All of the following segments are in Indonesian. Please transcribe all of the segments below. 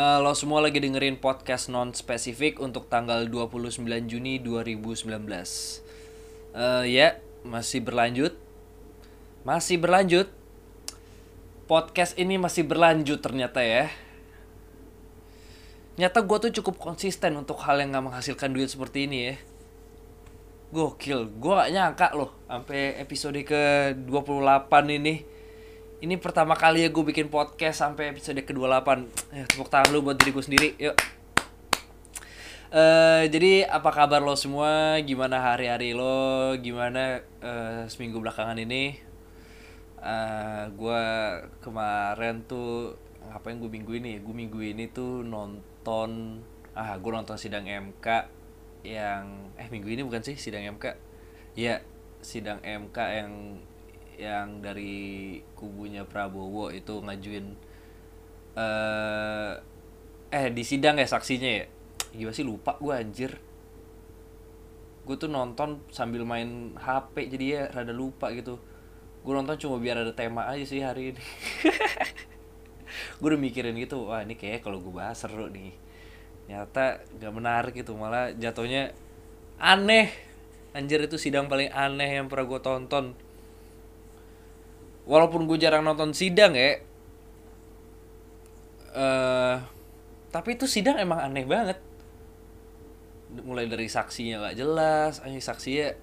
Eh, lo semua lagi dengerin podcast non spesifik untuk tanggal 29 Juni 2019. Eh ya, masih berlanjut. Masih berlanjut. Podcast ini masih berlanjut ternyata ya. Nyata gue tuh cukup konsisten untuk hal yang gak menghasilkan duit seperti ini ya. Gokil, gue gak nyangka loh sampai episode ke 28 ini. Ini pertama kali ya gue bikin podcast sampai episode ke-28. Ya, tepuk tangan lu buat diri gue sendiri. Yuk. Eh, jadi apa kabar lo semua? Gimana hari-hari lo? Gimana eh, seminggu belakangan ini? Eh, gue kemarin tuh ngapain gue minggu ini? Gue minggu ini tuh nonton ah gue nonton sidang MK yang eh minggu ini bukan sih sidang MK? Iya sidang MK yang yang dari kubunya Prabowo itu ngajuin eh eh di sidang ya saksinya ya? Gimana sih lupa gue anjir. Gue tuh nonton sambil main HP jadi ya rada lupa gitu. Gue nonton cuma biar ada tema aja sih hari ini. Gue udah mikirin gitu wah ini kayak kalau gue bahas seru nih. Nyata gak menarik gitu malah jatuhnya aneh. Anjir itu sidang paling aneh yang pernah gue tonton walaupun gue jarang nonton sidang ya. Eh tapi itu sidang emang aneh banget. Mulai dari saksinya gak jelas aneh saksinya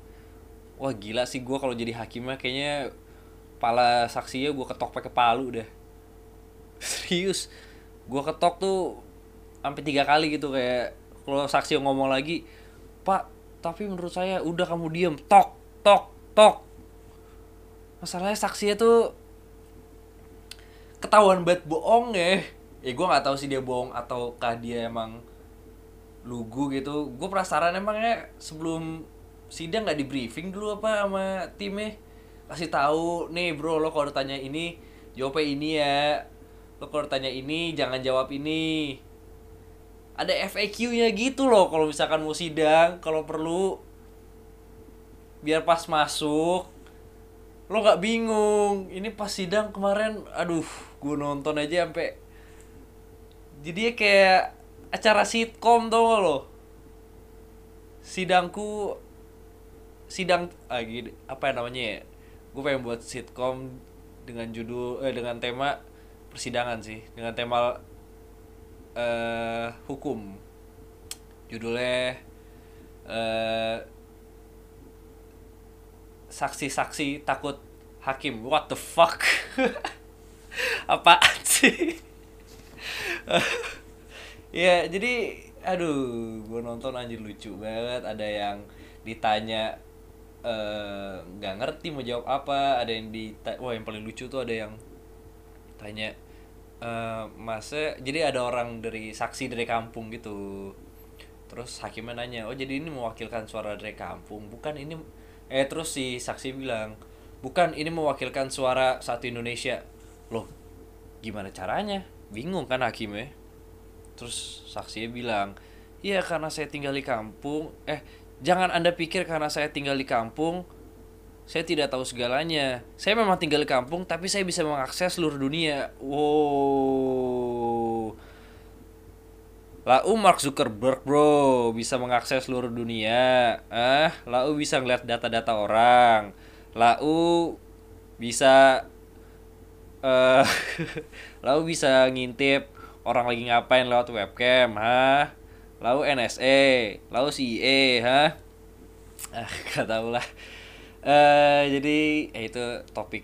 wah gila sih gue kalau jadi hakimnya kayaknya pala saksinya gue ketok pakai palu deh. Serius gue ketok tuh sampai tiga kali gitu kayak kalau saksi ngomong lagi pak tapi menurut saya udah kamu diem tok tok tok masalahnya saksinya tuh ketahuan banget bohong ya. Ya gue nggak tahu sih dia bohong ataukah dia emang lugu gitu. Gue penasaran emangnya sebelum sidang nggak di briefing dulu apa sama timnya? Kasih tahu nih bro lo kalau tanya ini jawabnya ini ya. Lo kalau tanya ini jangan jawab ini. Ada FAQ-nya gitu loh kalau misalkan mau sidang kalau perlu biar pas masuk lo nggak bingung. Ini pas sidang kemarin aduh gue nonton aja sampai jadi kayak acara sitkom tau gak lo? Sidangku sidang ah gini, apa ya namanya ya? Gue pengen buat sitkom dengan judul eh dengan tema persidangan sih. Dengan tema eh hukum. Judulnya eh saksi-saksi takut hakim. What the fuck? Apaan sih? Ya jadi aduh gue nonton anjir lucu banget. Ada yang ditanya eh, nggak ngerti mau jawab apa. Ada yang dita wah yang paling lucu tuh ada yang tanya eh masa jadi ada orang dari saksi dari kampung gitu. Terus hakimnya nanya oh jadi ini mewakilkan suara dari kampung? Bukan ini eh terus si saksi bilang bukan ini mewakilkan suara satu Indonesia. Loh gimana caranya? Bingung kan hakimnya? Terus saksinya bilang iya karena saya tinggal di kampung. Eh jangan anda pikir karena saya tinggal di kampung saya tidak tahu segalanya. Saya memang tinggal di kampung tapi saya bisa mengakses seluruh dunia. Wow Lau Mark Zuckerberg bro bisa mengakses seluruh dunia. Ah, Lau bisa ngeliat data-data orang. Lau bisa eh Lau bisa ngintip orang lagi ngapain lewat webcam, ha? Lau NSA, Lau CIE, ha? Ah, gak tau lah. Eh jadi ya itu topik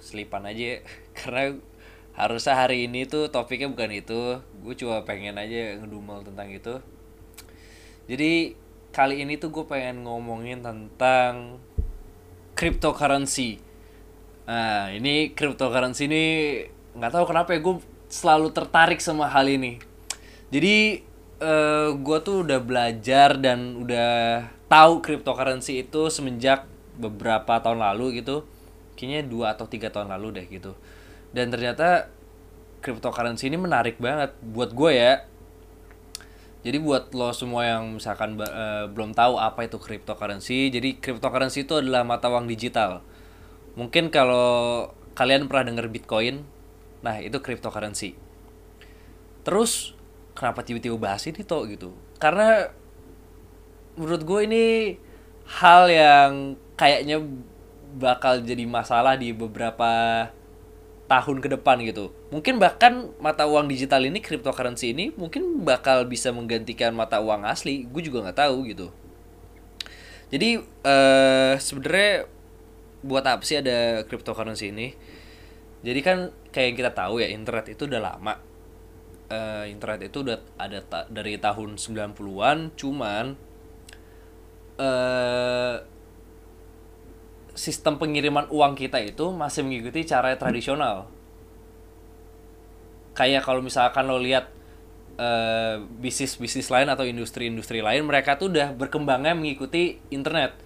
selipan aja karena harusnya hari ini tuh topiknya bukan itu. Gue cuma pengen aja ngedumel tentang itu. Jadi kali ini tuh gue pengen ngomongin tentang cryptocurrency. Nah ini cryptocurrency ini nggak tahu kenapa ya gue selalu tertarik sama hal ini. Jadi eh, gue tuh udah belajar dan udah tahu cryptocurrency itu semenjak beberapa tahun lalu gitu. Kayaknya dua atau tiga tahun lalu deh gitu dan ternyata cryptocurrency ini menarik banget buat gue ya. Jadi buat lo semua yang misalkan eh, belum tahu apa itu cryptocurrency jadi cryptocurrency itu adalah mata uang digital. Mungkin kalau kalian pernah dengar bitcoin nah itu cryptocurrency. Terus kenapa tiba-tiba bahas ini toh gitu? Karena menurut gue ini hal yang kayaknya bakal jadi masalah di beberapa tahun ke depan gitu. Mungkin bahkan mata uang digital ini, cryptocurrency ini mungkin bakal bisa menggantikan mata uang asli. Gue juga nggak tahu gitu. Jadi eh sebenarnya buat apa sih ada cryptocurrency ini? Jadi kan kayak yang kita tahu ya internet itu udah lama. Eh, internet itu udah ada ta dari tahun 90-an, cuman eh sistem pengiriman uang kita itu masih mengikuti cara tradisional. Kayak kalau misalkan lo lihat eh, bisnis-bisnis lain atau industri-industri lain, mereka tuh udah berkembangnya mengikuti internet.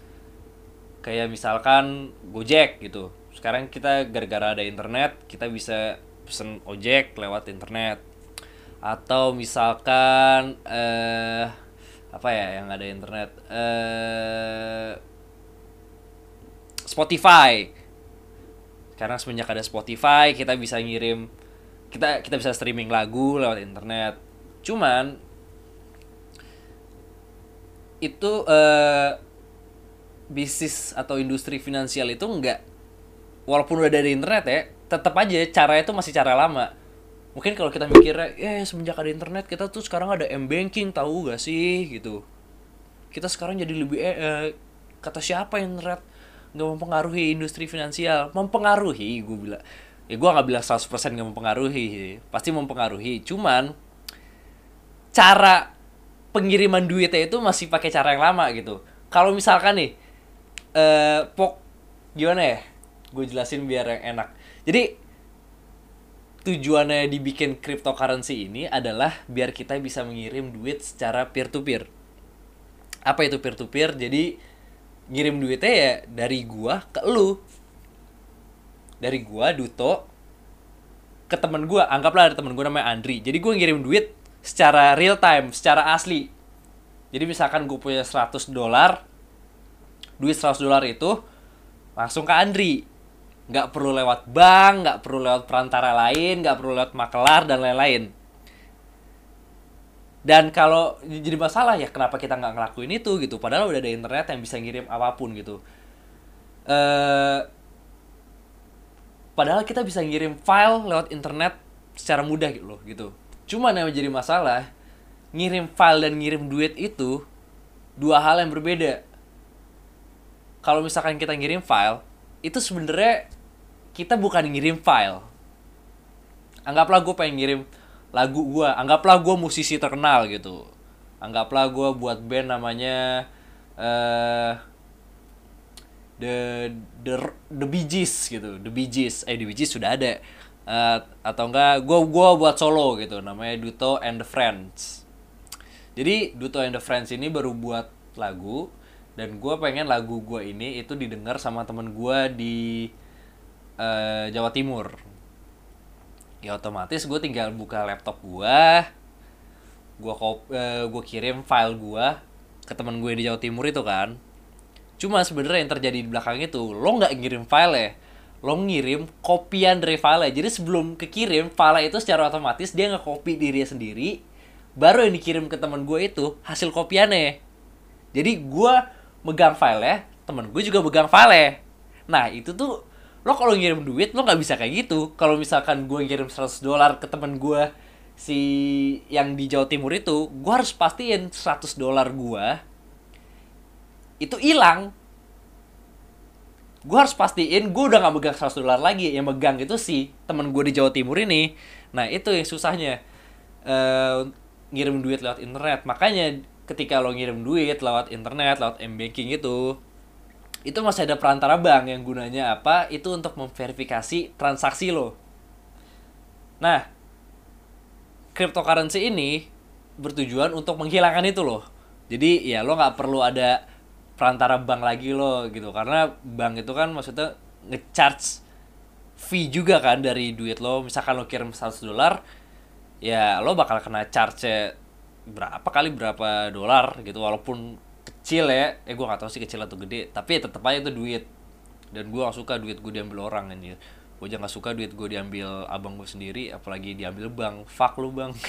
Kayak misalkan Gojek gitu. Sekarang kita gara-gara ada internet, kita bisa pesen ojek lewat internet. Atau misalkan eh apa ya yang ada internet eh Spotify. Sekarang semenjak ada Spotify, kita bisa ngirim kita kita bisa streaming lagu lewat internet. Cuman itu eh bisnis atau industri finansial itu enggak walaupun udah dari internet ya, tetap aja caranya itu masih cara lama. Mungkin kalau kita mikirnya, ya semenjak ada internet kita tuh sekarang ada m banking tahu gak sih gitu. Kita sekarang jadi lebih eh, eh, kata siapa internet nggak mempengaruhi industri finansial. Mempengaruhi gue bilang. Ya gue nggak bilang 100% nggak mempengaruhi pasti mempengaruhi. Cuman cara pengiriman duitnya itu masih pakai cara yang lama gitu. Kalau misalkan nih eh pok gimana ya? Gue jelasin biar yang enak. Jadi tujuannya dibikin cryptocurrency ini adalah biar kita bisa mengirim duit secara peer to peer. Apa itu peer to peer? Jadi ngirim duitnya ya dari gua ke lu. Dari gua Duto ke temen gua. Anggaplah ada temen gua namanya Andri. Jadi gua ngirim duit secara real time secara asli. Jadi misalkan gue punya 100 dolar duit 100 dolar itu langsung ke Andri. Nggak perlu lewat bank nggak perlu lewat perantara lain nggak perlu lewat makelar dan lain-lain dan kalau jadi masalah ya kenapa kita nggak ngelakuin itu gitu. Padahal udah ada internet yang bisa ngirim apa pun gitu. Eh padahal kita bisa ngirim file lewat internet secara mudah gitu loh gitu. Cuman yang menjadi masalah ngirim file dan ngirim duit itu dua hal yang berbeda. Kalau misalkan kita ngirim file itu sebenarnya kita bukan ngirim file. Anggaplah gue pengen ngirim lagu gue anggaplah gue musisi terkenal gitu. Anggaplah gue buat band namanya eh the the the Bee Gees gitu. The Bee Gees eh the Bee Gees sudah ada. Eh, atau enggak gue gua buat solo gitu namanya Duto and the Friends. Jadi Duto and the Friends ini baru buat lagu dan gue pengen lagu gue ini itu didengar sama temen gue di eh, Jawa Timur ya otomatis gue tinggal buka laptop gue gue kop eh, gue kirim file gue ke teman gue di Jawa Timur itu kan. Cuma sebenarnya yang terjadi di belakang itu lo nggak ngirim file ya lo ngirim kopian dari file. Jadi sebelum kekirim file itu secara otomatis dia nge-copy dirinya sendiri baru yang dikirim ke teman gue itu hasil kopiannya. Jadi gue megang file ya temen gue juga megang file nah itu tuh lo kalau ngirim duit lo nggak bisa kayak gitu. Kalau misalkan gue ngirim 100 dolar ke temen gue si yang di Jawa Timur itu gue harus pastiin 100 dolar gue itu hilang. Gue harus pastiin gue udah gak megang 100 dolar lagi. Yang megang itu si temen gue di Jawa Timur ini. Nah itu yang susahnya. Eh ngirim duit lewat internet. Makanya ketika lo ngirim duit lewat internet lewat m banking itu itu masih ada perantara bank yang gunanya apa? Itu untuk memverifikasi transaksi lo. Nah cryptocurrency ini bertujuan untuk menghilangkan itu loh. Jadi ya lo nggak perlu ada perantara bank lagi lo gitu. Karena bank itu kan maksudnya ngecharge fee juga kan dari duit lo. Misalkan lo kirim 100 dolar ya lo bakal kena charge berapa kali berapa dolar gitu. Walaupun kecil ya. Eh gue gak tahu sih kecil atau gede tapi ya tetep aja itu duit. Dan gue gak suka duit gue diambil orang ini gue aja nggak suka duit gue diambil abang gue sendiri apalagi diambil bank. Fuck lu bang.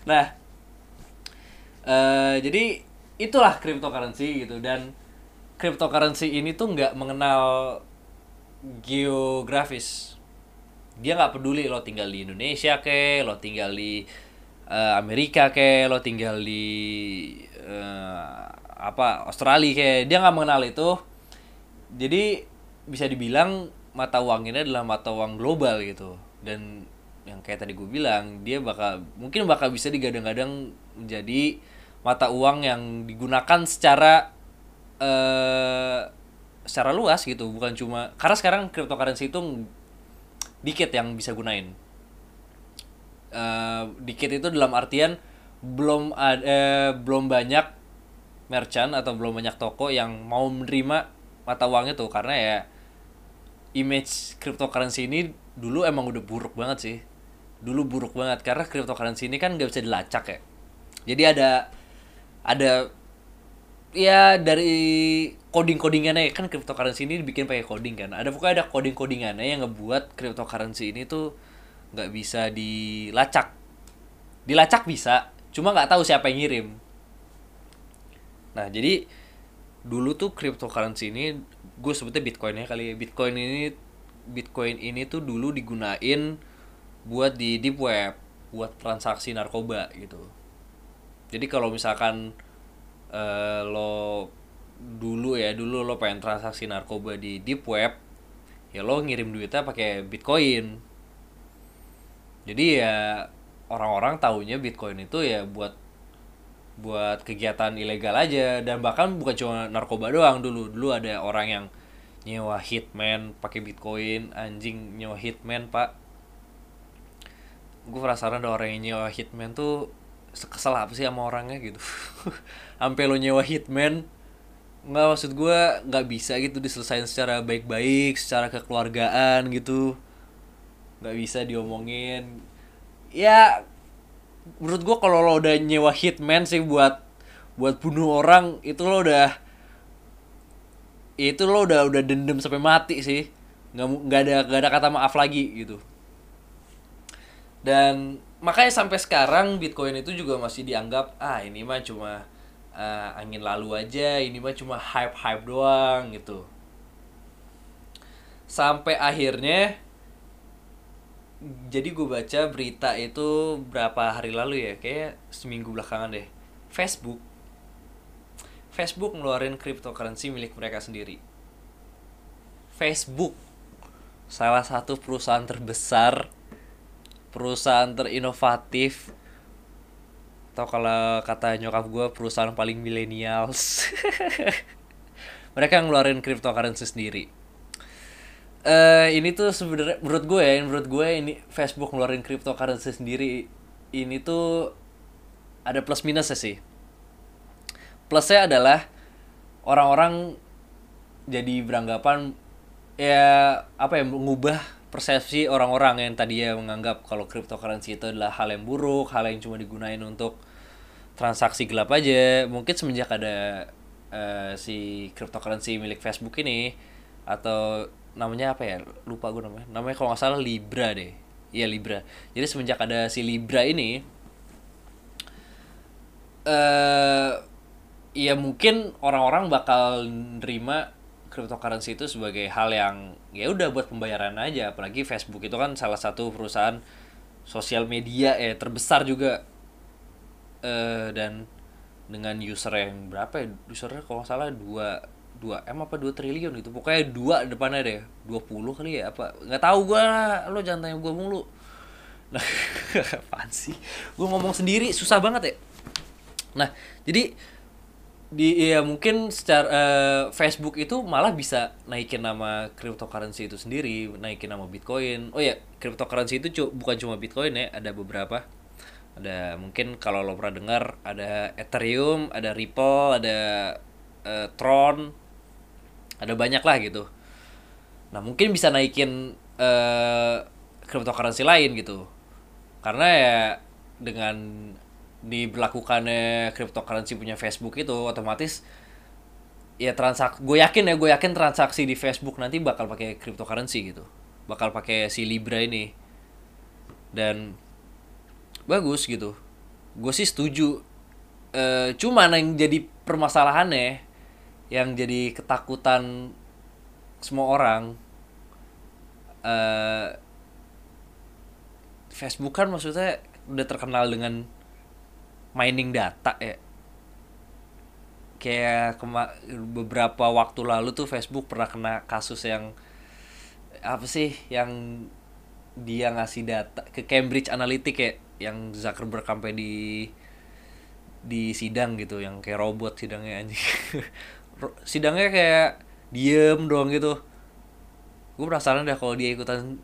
Nah uh, jadi itulah cryptocurrency gitu. Dan cryptocurrency ini tuh nggak mengenal geografis. Dia nggak peduli lo tinggal di Indonesia ke lo tinggal di uh, Amerika ke lo tinggal di uh, apa Australia ke. Dia nggak mengenal itu. Jadi bisa dibilang mata uang ini adalah mata uang global gitu. Dan yang kayak tadi gue bilang dia bakal mungkin bakal bisa digadang-gadang menjadi mata uang yang digunakan secara uh, secara luas gitu. Bukan cuma karena sekarang cryptocurrency itu dikit yang bisa gunain uh, dikit itu dalam artian belum ada uh, belum banyak merchant atau belum banyak toko yang mau menerima mata uangnya tuh. Karena ya image cryptocurrency ini dulu emang udah buruk banget sih. Dulu buruk banget. Karena cryptocurrency ini kan gak bisa dilacak ya. Jadi ada ada ya dari coding codingannya kan cryptocurrency ini dibikin pakai coding kan. Ada pokoknya ada coding codingannya yang ngebuat cryptocurrency ini tuh nggak bisa dilacak. Dilacak bisa cuma nggak tahu siapa yang ngirim. Nah jadi dulu tuh cryptocurrency ini gue sebutnya bitcoin ya kali ya. Bitcoin ini bitcoin ini tuh dulu digunain buat di deep web buat transaksi narkoba gitu. Jadi kalau misalkan uh, lo dulu ya dulu lo pengen transaksi narkoba di deep web ya lo ngirim duitnya pakai bitcoin jadi ya orang-orang taunya bitcoin itu ya buat buat kegiatan ilegal aja. Dan bahkan bukan cuma narkoba doang. Dulu dulu ada orang yang nyewa hitman pakai bitcoin. Anjing nyewa hitman pak. Gue penasaran ada orang yang nyewa hitman tuh kesel apa sih sama orangnya gitu. Sampai lo nyewa hitman nggak maksud gue nggak bisa gitu diselesain secara baik-baik secara kekeluargaan gitu nggak bisa diomongin. Ya menurut gue kalau lo udah nyewa hitman sih buat buat bunuh orang itu lo udah itu lo udah udah dendam sampai mati sih. Nggak nggak ada nggak ada kata maaf lagi gitu. Dan makanya sampai sekarang Bitcoin itu juga masih dianggap ah ini mah cuma uh, angin lalu aja, ini mah cuma hype-hype doang gitu. Sampai akhirnya jadi gue baca berita itu berapa hari lalu ya, kayak seminggu belakangan deh. Facebook Facebook ngeluarin cryptocurrency milik mereka sendiri. Facebook salah satu perusahaan terbesar perusahaan terinovatif atau kalau kata nyokap gue perusahaan paling millennials mereka ngeluarin cryptocurrency sendiri uh, ini tuh sebenarnya menurut gue ya menurut gue ini Facebook ngeluarin cryptocurrency sendiri ini tuh ada plus minusnya sih plusnya adalah orang-orang jadi beranggapan ya apa ya mengubah persepsi orang-orang yang tadi ya menganggap kalau cryptocurrency itu adalah hal yang buruk, hal yang cuma digunain untuk transaksi gelap aja. Mungkin semenjak ada uh, si cryptocurrency milik Facebook ini atau namanya apa ya? Lupa gue namanya. Namanya kalau nggak salah Libra deh. Iya Libra. Jadi semenjak ada si Libra ini eh uh, ya mungkin orang-orang bakal nerima cryptocurrency itu sebagai hal yang ya udah buat pembayaran aja apalagi Facebook itu kan salah satu perusahaan sosial media ya terbesar juga uh, dan dengan user yang berapa ya usernya kalau salah dua dua m apa dua triliun itu pokoknya dua depannya deh dua puluh kali ya apa nggak tahu gue lo jangan tanya gue mulu nah apaan sih gue ngomong sendiri susah banget ya nah jadi di ya mungkin secara uh, Facebook itu malah bisa naikin nama cryptocurrency itu sendiri, naikin nama Bitcoin. Oh ya, cryptocurrency itu cu bukan cuma Bitcoin ya, ada beberapa. Ada mungkin kalau lo pernah dengar ada Ethereum, ada Ripple, ada uh, Tron. Ada banyak lah gitu. Nah, mungkin bisa naikin uh, cryptocurrency lain gitu. Karena ya dengan diberlakukannya cryptocurrency punya Facebook itu otomatis ya transak gue yakin ya gue yakin transaksi di Facebook nanti bakal pakai cryptocurrency gitu bakal pakai si Libra ini dan bagus gitu gue sih setuju e, cuman yang jadi permasalahannya yang jadi ketakutan semua orang e, Facebook kan maksudnya udah terkenal dengan mining data ya. Kayak kema beberapa waktu lalu tuh Facebook pernah kena kasus yang apa sih yang dia ngasih data ke Cambridge Analytica kayak yang Zuckerberg sampai di di sidang gitu yang kayak robot sidangnya anjing sidangnya kayak diem doang gitu. Gue penasaran deh kalau dia ikutan.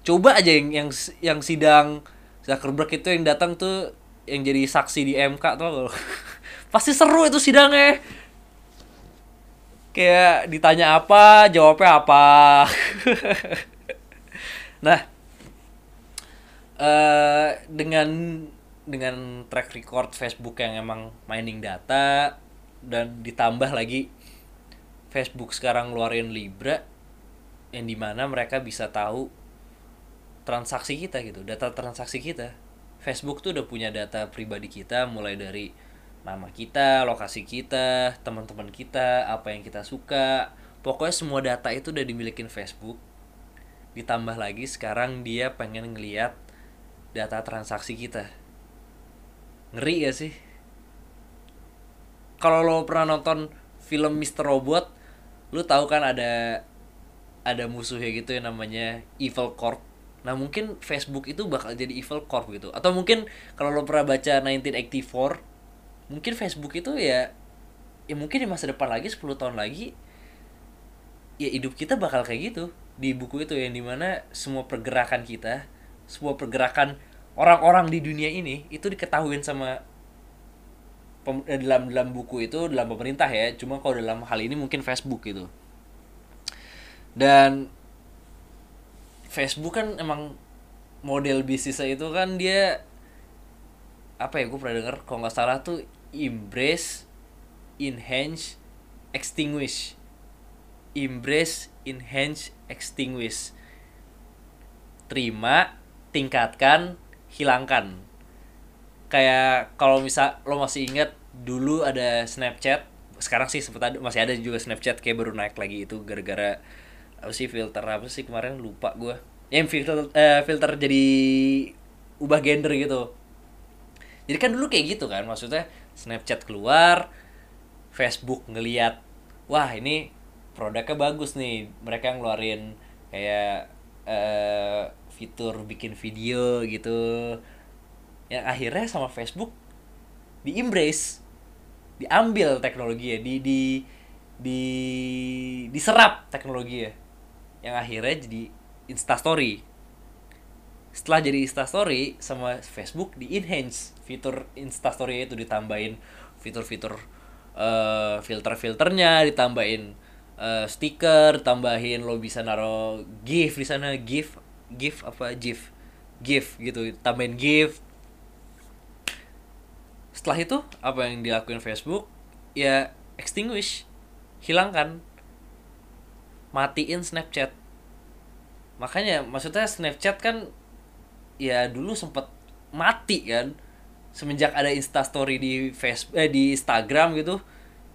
Coba aja yang yang yang sidang Zuckerberg itu yang datang tuh yang jadi saksi di MK tuh pasti seru itu sidangnya. Kayak ditanya apa jawabnya apa. Nah uh, dengan dengan track record Facebook yang emang mining data dan ditambah lagi Facebook sekarang ngeluarin Libra yang di mana mereka bisa tahu transaksi kita gitu data transaksi kita Facebook tuh udah punya data pribadi kita mulai dari nama kita, lokasi kita, teman-teman kita, apa yang kita suka. Pokoknya semua data itu udah dimiliki Facebook. Ditambah lagi sekarang dia pengen ngeliat data transaksi kita. Ngeri ya sih? Kalau lo pernah nonton film Mr. Robot, lo tahu kan ada ada musuhnya gitu yang namanya Evil Corp. Nah mungkin Facebook itu bakal jadi Evil Corp gitu. Atau mungkin kalau lo pernah baca 1984 mungkin Facebook itu ya ya mungkin di masa depan lagi 10 tahun lagi ya hidup kita bakal kayak gitu di buku itu yang di mana semua pergerakan kita semua pergerakan orang-orang di dunia ini itu diketahuin sama eh, dalam dalam buku itu dalam pemerintah ya cuma kalau dalam hal ini mungkin Facebook gitu dan Facebook kan emang model bisnisnya itu kan dia apa ya gue pernah denger kalau nggak salah tuh embrace, enhance, extinguish. Embrace, enhance, extinguish. Terima, tingkatkan, hilangkan. Kayak kalau misal lo masih ingat dulu ada Snapchat, sekarang sih sempat ada masih ada juga Snapchat kayak baru naik lagi itu gara-gara apa sih filter apa sih kemarin lupa gue. Yang filter uh, filter jadi ubah gender gitu. Jadi kan dulu kayak gitu kan maksudnya Snapchat keluar Facebook ngeliat wah ini produknya bagus nih mereka ngeluarin kayak uh, fitur bikin video gitu yang akhirnya sama Facebook di embrace diambil teknologi ya di di di diserap teknologi ya. Yang akhirnya jadi instastory. Setelah jadi instastory sama Facebook di enhance fitur instastory itu ditambahin fitur-fitur uh, filter-filternya ditambahin uh, stiker tambahin lo bisa naro gif di sana gif gif apa gif gif gitu tambahin gif setelah itu apa yang dilakuin Facebook? Ya extinguish. Hilangkan. Matiin Snapchat. Makanya maksudnya Snapchat kan ya dulu sempet mati kan. Semenjak ada instastory di Facebook eh, di Instagram gitu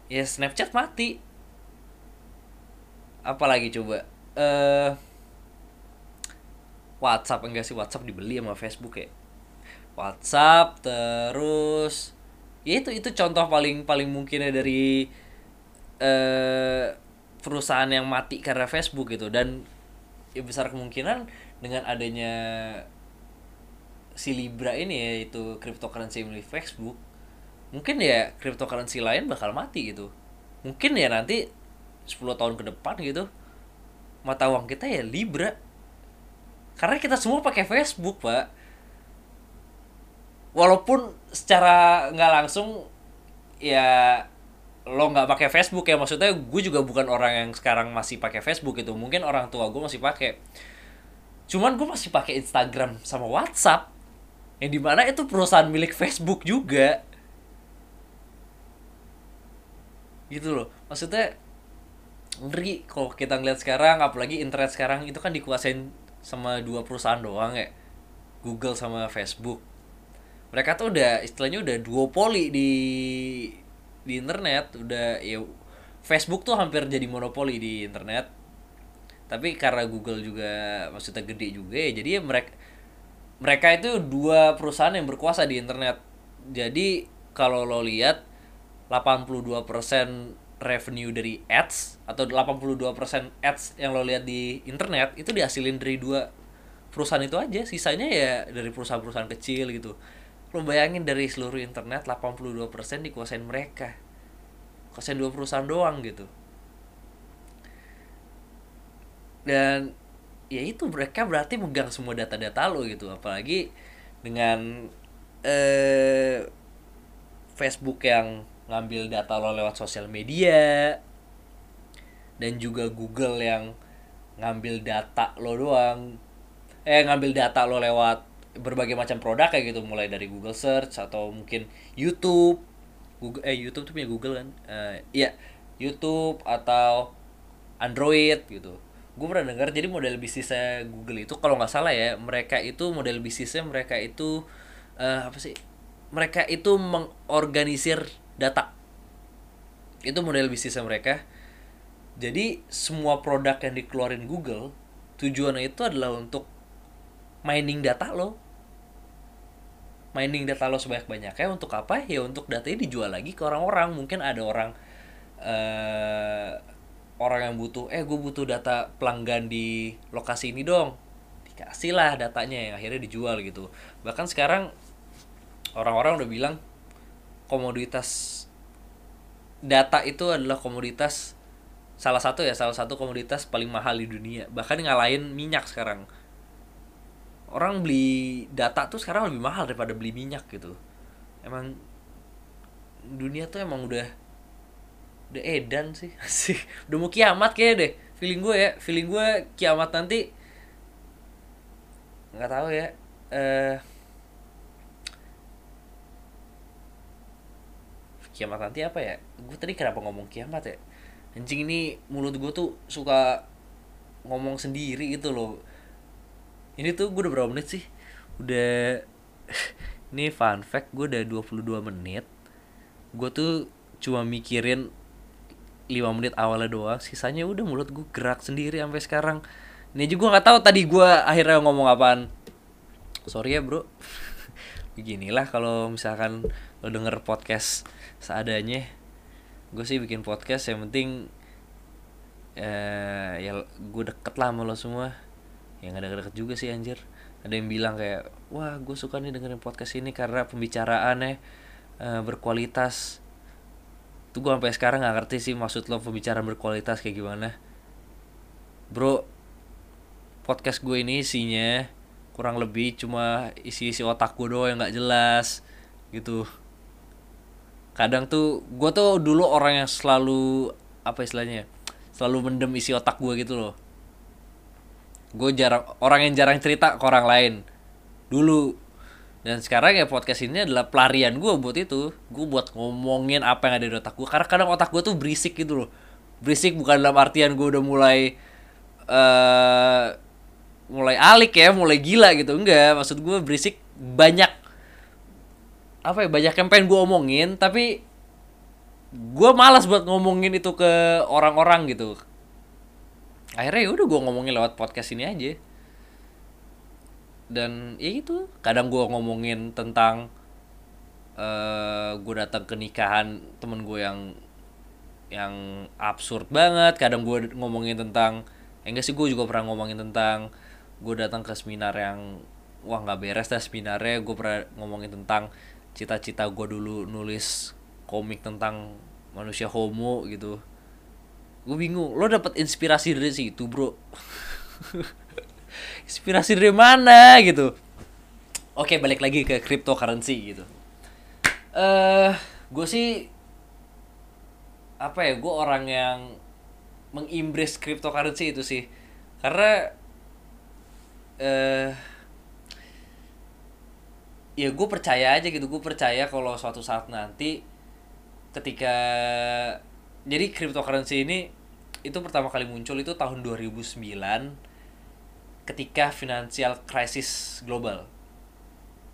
ya Snapchat mati. Apalagi coba? Uh, WhatsApp enggak sih? WhatsApp dibeli sama Facebook ya? WhatsApp terus ya itu itu contoh paling paling mungkinnya dari eh perusahaan yang mati karena Facebook gitu. Dan ya besar kemungkinan dengan adanya si Libra ini ya itu cryptocurrency milik Facebook mungkin ya cryptocurrency lain bakal mati gitu. Mungkin ya nanti 10 tahun ke depan gitu mata uang kita ya Libra. Karena kita semua pakai Facebook pak walaupun secara nggak langsung ya lo nggak pakai Facebook ya. Maksudnya gue juga bukan orang yang sekarang masih pakai Facebook gitu. Mungkin orang tua gue masih pakai. Cuman gue masih pakai Instagram sama WhatsApp yang di mana itu perusahaan milik Facebook juga. Gitu loh. Maksudnya ngeri kalau kita ngeliat sekarang apalagi internet sekarang itu kan dikuasain sama dua perusahaan doang ya. Google sama Facebook mereka tuh udah istilahnya udah duopoli di di internet. Udah ya Facebook tuh hampir jadi monopoli di internet. Tapi karena Google juga maksudnya gede juga ya jadi ya mereka mereka itu dua perusahaan yang berkuasa di internet. Jadi kalau lo lihat 82% revenue dari ads atau 82% ads yang lo lihat di internet itu dihasilin dari dua perusahaan itu aja. Sisanya ya dari perusahaan-perusahaan kecil gitu lo bayangin dari seluruh internet 82% dikuasain mereka. Kuasain dua perusahaan doang gitu. Dan ya itu mereka berarti megang semua data-data lo gitu. Apalagi dengan eh, Facebook yang ngambil data lo lewat sosial media dan juga Google yang ngambil data lo doang. Eh ngambil data lo lewat berbagai macam produk kayak gitu mulai dari Google Search atau mungkin YouTube. Google eh YouTube tuh punya Google kan? Uh, iya YouTube atau Android gitu. Gue pernah dengar jadi model bisnisnya Google itu kalau nggak salah ya mereka itu model bisnisnya mereka itu uh, apa sih? Mereka itu mengorganisir data. Itu model bisnisnya mereka. Jadi semua produk yang dikeluarin Google tujuannya itu adalah untuk mining data lo mining data lo sebanyak banyaknya untuk apa? Ya untuk datanya dijual lagi ke orang-orang. Mungkin ada orang uh, orang yang butuh eh gue butuh data pelanggan di lokasi ini dong. Dikasih lah datanya yang akhirnya dijual gitu. Bahkan sekarang orang-orang udah bilang komoditas data itu adalah komoditas salah satu ya salah satu komoditas paling mahal di dunia. Bahkan ngalahin minyak sekarang orang beli data tuh sekarang lebih mahal daripada beli minyak gitu. Emang dunia tuh emang udah udah edan sih sih udah mau kiamat kayak deh feeling gue ya. Feeling gue kiamat nanti nggak tahu ya. Uh, kiamat nanti apa ya? Gue tadi kenapa ngomong kiamat ya? Anjing ini mulut gue tuh suka ngomong sendiri gitu loh ini tuh gue udah berapa menit sih? Udah ini fun fact gue udah 22 menit. Gue tuh cuma mikirin 5 menit awalnya doang sisanya udah mulut gue gerak sendiri sampai sekarang. Ini juga nggak tahu tadi gue akhirnya ngomong apaan. Sorry ya bro. Beginilah kalau misalkan lo denger podcast seadanya. Gue sih bikin podcast yang penting eh, ya gue deket lah sama lo semua yang ada deket-deket juga sih anjir. Ada yang bilang kayak wah gue suka nih dengerin podcast ini karena pembicaraannya uh, berkualitas. Tuh gue sampai sekarang nggak ngerti sih maksud lo pembicaraan berkualitas kayak gimana. Bro podcast gue ini isinya kurang lebih cuma isi-isi otak gue doang yang nggak jelas gitu. Kadang tuh gue tuh dulu orang yang selalu apa istilahnya selalu mendem isi otak gue gitu loh gue jarang orang yang jarang cerita ke orang lain. Dulu. Dan sekarang ya podcast ini adalah pelarian gue buat itu. Gue buat ngomongin apa yang ada di otak gue karena kadang otak gue tuh berisik gitu loh. Berisik bukan dalam artian gue udah mulai uh, mulai alik ya mulai gila gitu. Enggak maksud gue berisik banyak. Apa ya banyak yang pengen gue omongin tapi gue malas buat ngomongin itu ke orang-orang gitu akhirnya ya udah gue ngomongin lewat podcast ini aja. Dan ya itu kadang gue ngomongin tentang uh, eh, gue datang ke nikahan temen gue yang yang absurd banget. Kadang gue ngomongin tentang eh, enggak sih gue juga pernah ngomongin tentang gue datang ke seminar yang wah nggak beres dah seminarnya. Gue pernah ngomongin tentang cita-cita gue dulu nulis komik tentang manusia homo gitu gue bingung lo dapet inspirasi dari situ bro? Inspirasi dari mana gitu? Oke balik lagi ke cryptocurrency gitu. Eh uh, gue sih apa ya gue orang yang mengimbres cryptocurrency itu sih. Karena eh uh, ya gue percaya aja gitu gue percaya kalau suatu saat nanti ketika jadi cryptocurrency ini itu pertama kali muncul itu tahun 2009 ketika financial crisis global.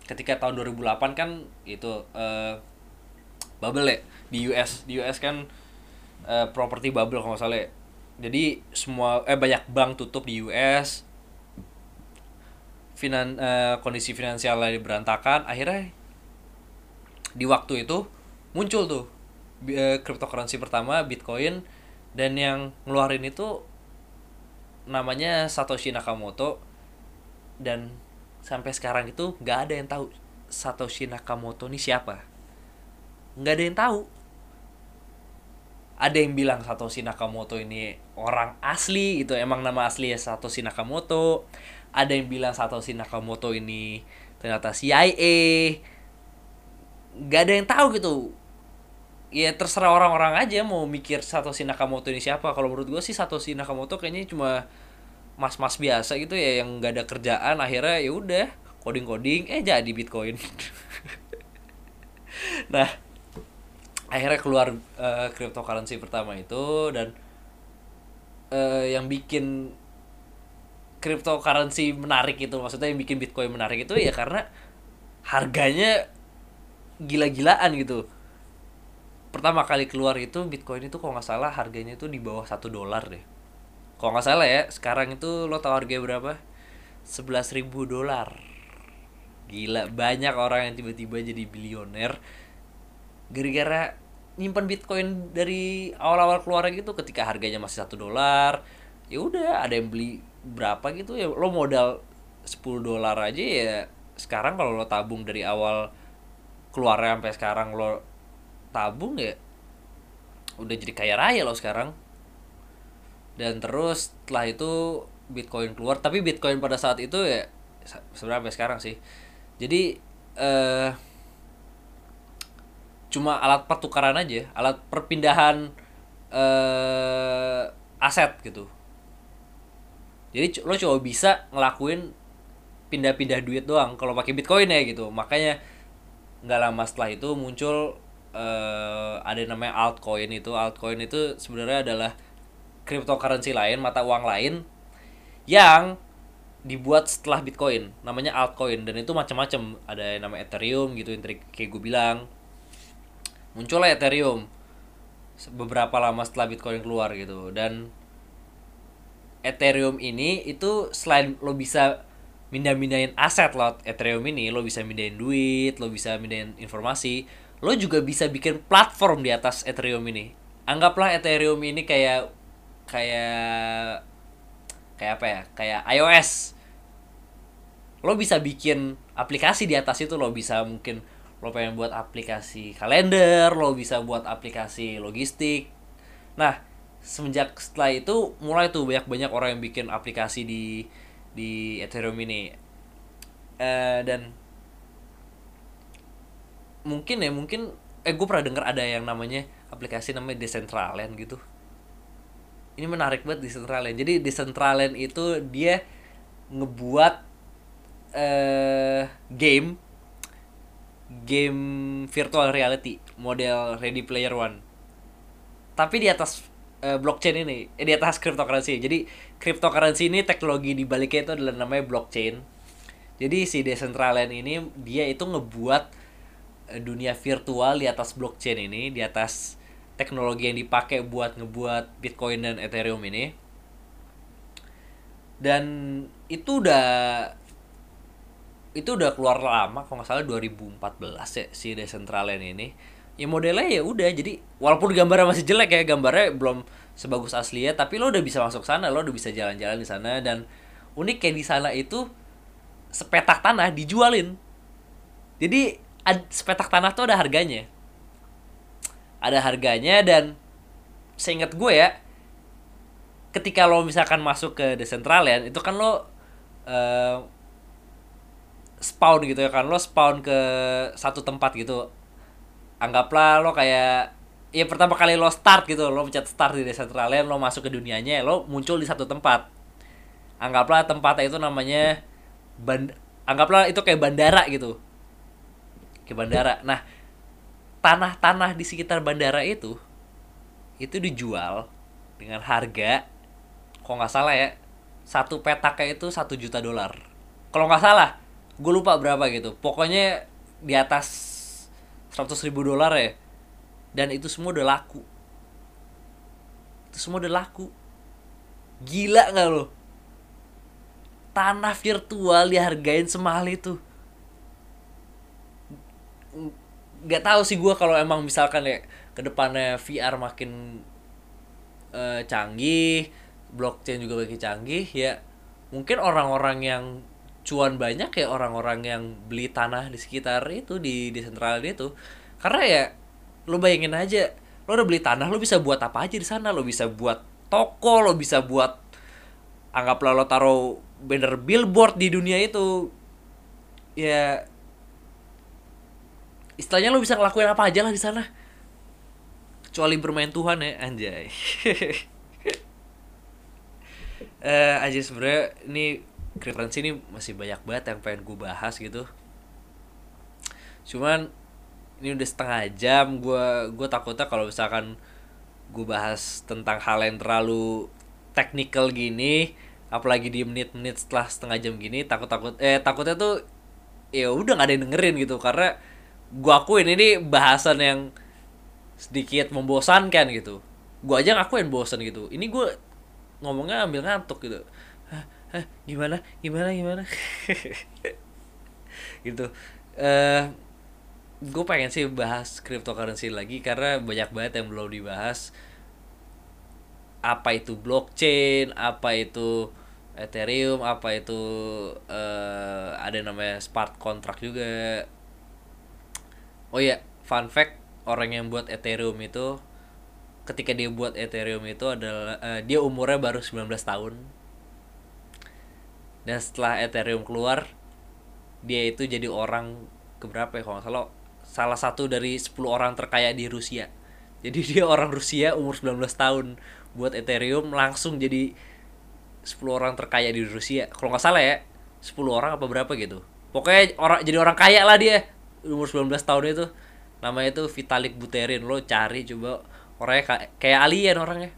Ketika tahun 2008 kan itu uh, bubble ya di US di US kan uh, property bubble kalau nggak salah ya. jadi semua eh banyak bank tutup di US finan uh, kondisi finansial lagi berantakan. Akhirnya di waktu itu muncul tuh uh, cryptocurrency pertama Bitcoin dan yang ngeluarin itu namanya Satoshi Nakamoto. Dan sampai sekarang itu nggak ada yang tahu Satoshi Nakamoto ini siapa. Nggak ada yang tahu. Ada yang bilang Satoshi Nakamoto ini orang asli itu emang nama asli ya Satoshi Nakamoto. Ada yang bilang Satoshi Nakamoto ini ternyata CIA nggak ada yang tahu gitu ya terserah orang-orang aja mau mikir Satoshi Nakamoto ini siapa. Kalau menurut gue sih Satoshi Nakamoto kayaknya cuma mas-mas biasa gitu ya yang nggak ada kerjaan akhirnya ya udah coding coding eh jadi bitcoin. Nah akhirnya keluar uh, cryptocurrency pertama itu dan uh, yang bikin cryptocurrency menarik itu maksudnya yang bikin bitcoin menarik itu ya karena harganya gila-gilaan gitu pertama kali keluar itu bitcoin itu kalau nggak salah harganya itu di bawah satu dolar deh. Kalau nggak salah ya sekarang itu lo tahu harganya berapa? Sebelas ribu dolar. Gila banyak orang yang tiba-tiba jadi bilioner gara-gara nyimpan bitcoin dari awal-awal keluar gitu. Ketika harganya masih satu dolar ya udah ada yang beli berapa gitu. Ya lo modal 10 dolar aja ya sekarang kalau lo tabung dari awal keluarnya sampai sekarang lo tabung ya udah jadi kaya raya lo sekarang. Dan terus setelah itu Bitcoin keluar tapi Bitcoin pada saat itu ya sebenarnya sekarang sih? Jadi eh, cuma alat pertukaran aja alat perpindahan eh, aset gitu. Jadi lo coba bisa ngelakuin pindah-pindah duit doang kalau pakai Bitcoin ya gitu. Makanya nggak lama setelah itu muncul eh, ada yang namanya altcoin itu altcoin itu sebenarnya adalah cryptocurrency lain, mata uang lain yang dibuat setelah Bitcoin, namanya altcoin dan itu macam-macam. Ada yang namanya Ethereum gitu, yang kayak gue bilang. Muncullah Ethereum beberapa lama setelah Bitcoin keluar gitu dan Ethereum ini itu selain lo bisa mindah-mindahin aset lo Ethereum ini lo bisa mindahin duit lo bisa mindahin informasi lo juga bisa bikin platform di atas Ethereum ini. Anggaplah Ethereum ini kayak kayak kayak apa ya? Kayak iOS lo bisa bikin aplikasi di atas itu lo bisa mungkin lo pengen buat aplikasi kalender lo bisa buat aplikasi logistik. Nah semenjak setelah itu mulai tuh banyak banyak orang yang bikin aplikasi di di Ethereum ini. Uh, dan mungkin ya mungkin eh gue pernah dengar ada yang namanya aplikasi namanya Decentraland gitu. Ini menarik banget Decentraland. Jadi di Decentraland itu dia ngebuat uh, game game virtual reality model Ready Player One. Tapi di atas uh, blockchain ini eh, di atas cryptocurrency. Jadi cryptocurrency ini teknologi di baliknya itu adalah namanya blockchain. Jadi si Decentraland ini dia itu ngebuat dunia virtual di atas blockchain ini di atas teknologi yang dipakai buat ngebuat Bitcoin dan Ethereum ini. Dan itu udah itu udah keluar lama kalau nggak salah 2014 ya si Decentraland ini. Ya modelnya ya udah jadi walaupun gambarnya masih jelek ya gambarnya belum sebagus asli ya tapi lo udah bisa masuk sana lo udah bisa jalan-jalan di sana dan unik kayak di sana itu sepetak tanah dijualin. Jadi sepetak tanah tuh ada harganya. Ada harganya dan seingat gue ya ketika lo misalkan masuk ke Decentraland itu kan lo uh, spawn gitu ya kan lo spawn ke satu tempat gitu. Anggaplah lo kayak ya pertama kali lo start gitu lo pencet start di Decentraland lo masuk ke dunianya lo muncul di satu tempat. Anggaplah tempatnya itu namanya band anggaplah itu kayak bandara gitu kayak bandara. Nah tanah-tanah di sekitar bandara itu itu dijual dengan harga kok nggak salah ya satu petaknya itu satu juta dolar. Kalau nggak salah gue lupa berapa gitu. Pokoknya di atas seratus ribu dolar ya. Dan itu semua udah laku. Itu semua udah laku. Gila nggak lo? Tanah virtual dihargain semahal itu nggak tahu sih gue kalau emang misalkan ya ke depannya VR makin uh, canggih blockchain juga makin canggih ya mungkin orang-orang yang cuan banyak ya orang-orang yang beli tanah di sekitar itu di di sentral itu karena ya lo bayangin aja lo udah beli tanah lo bisa buat apa aja di sana lo bisa buat toko lo bisa buat anggaplah lo taruh banner billboard di dunia itu ya istilahnya lo bisa ngelakuin apa aja lah di sana. Kecuali bermain Tuhan ya anjay. Eh uh, aja sebenarnya ini referensi ini masih banyak banget yang pengen gue bahas gitu. Cuman ini udah setengah jam gue gue takutnya kalau misalkan gue bahas tentang hal yang terlalu technical gini apalagi di menit-menit setelah setengah jam gini takut takut eh takutnya tuh ya udah gak ada yang dengerin gitu karena gue akuin ini bahasan yang sedikit membosankan gitu. Gue aja ngakuin bosan gitu. Ini gue ngomongnya ambil ngantuk gitu. Hah, gimana? Gimana gimana? Gitu. Eh uh, gue pengen sih bahas cryptocurrency lagi karena banyak banget yang belum dibahas. Apa itu blockchain apa itu Ethereum apa itu uh, ada namanya smart contract juga oh ya fun fact orang yang buat Ethereum itu ketika dia buat Ethereum itu adalah uh, dia umurnya baru 19 tahun. Dan setelah Ethereum keluar dia itu jadi orang keberapa ya kalau nggak salah salah satu dari 10 orang terkaya di Rusia. Jadi dia orang Rusia umur 19 tahun buat Ethereum langsung jadi 10 orang terkaya di Rusia. Kalau nggak salah ya 10 orang apa berapa gitu. Pokoknya orang jadi orang kaya lah dia umur 19 tahun itu namanya itu Vitalik Buterin. Lo cari coba. Orangnya kayak alien orangnya.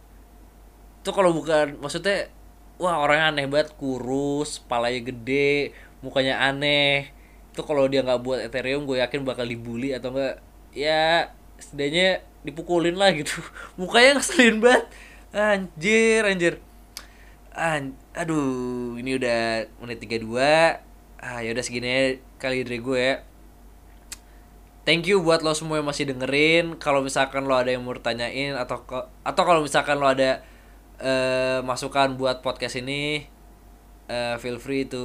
Itu kalau bukan maksudnya wah orangnya aneh banget. Kurus palanya gede mukanya aneh. Itu kalau dia nggak buat Ethereum gue yakin bakal dibully atau enggak ya setidaknya dipukulin lah gitu. Mukanya ngeselin banget. Anjir anjir. An aduh ini udah menit 32 ah ya udah segini kali dari gue ya thank you buat lo semua yang masih dengerin. Kalau misalkan lo ada yang mau tanyain atau atau kalau misalkan lo ada uh, masukan buat podcast ini uh, feel free to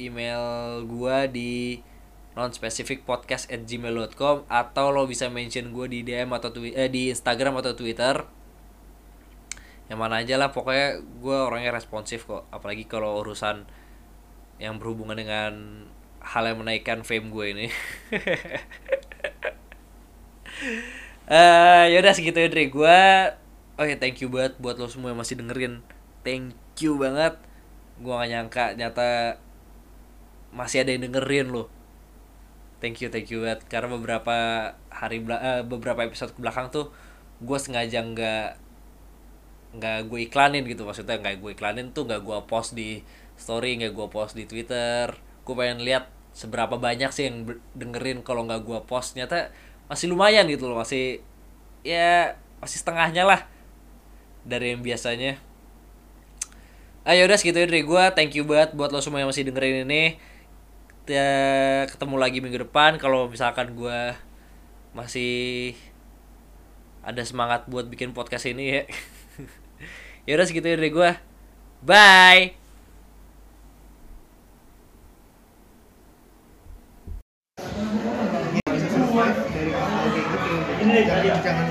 email gua di non specific podcast at gmail.com atau lo bisa mention gue di DM atau twi eh, di Instagram atau Twitter. Yang mana aja lah pokoknya gue orangnya responsif kok. Apalagi kalau urusan yang berhubungan dengan hal yang menaikkan fame gue ini. Uh, yaudah segitu ya dari gue oh ya thank you banget buat lo semua yang masih dengerin. Thank you banget. Gua gak nyangka nyata masih ada yang dengerin lo. Thank you thank you banget. Karena beberapa hari uh, beberapa episode ke belakang tuh gue sengaja nggak nggak gue iklanin gitu. Maksudnya nggak gue iklanin tuh nggak gue post di story nggak gue post di twitter. Gue pengen lihat seberapa banyak sih yang dengerin kalau nggak gue post nyata masih lumayan gitu loh masih ya masih setengahnya lah dari yang biasanya. Ayo ah, udah segitu dari gue thank you banget buat lo semua yang masih dengerin ini. Ya, ketemu lagi minggu depan kalau misalkan gue masih ada semangat buat bikin podcast ini ya. Ya udah segitu dari gue bye jangan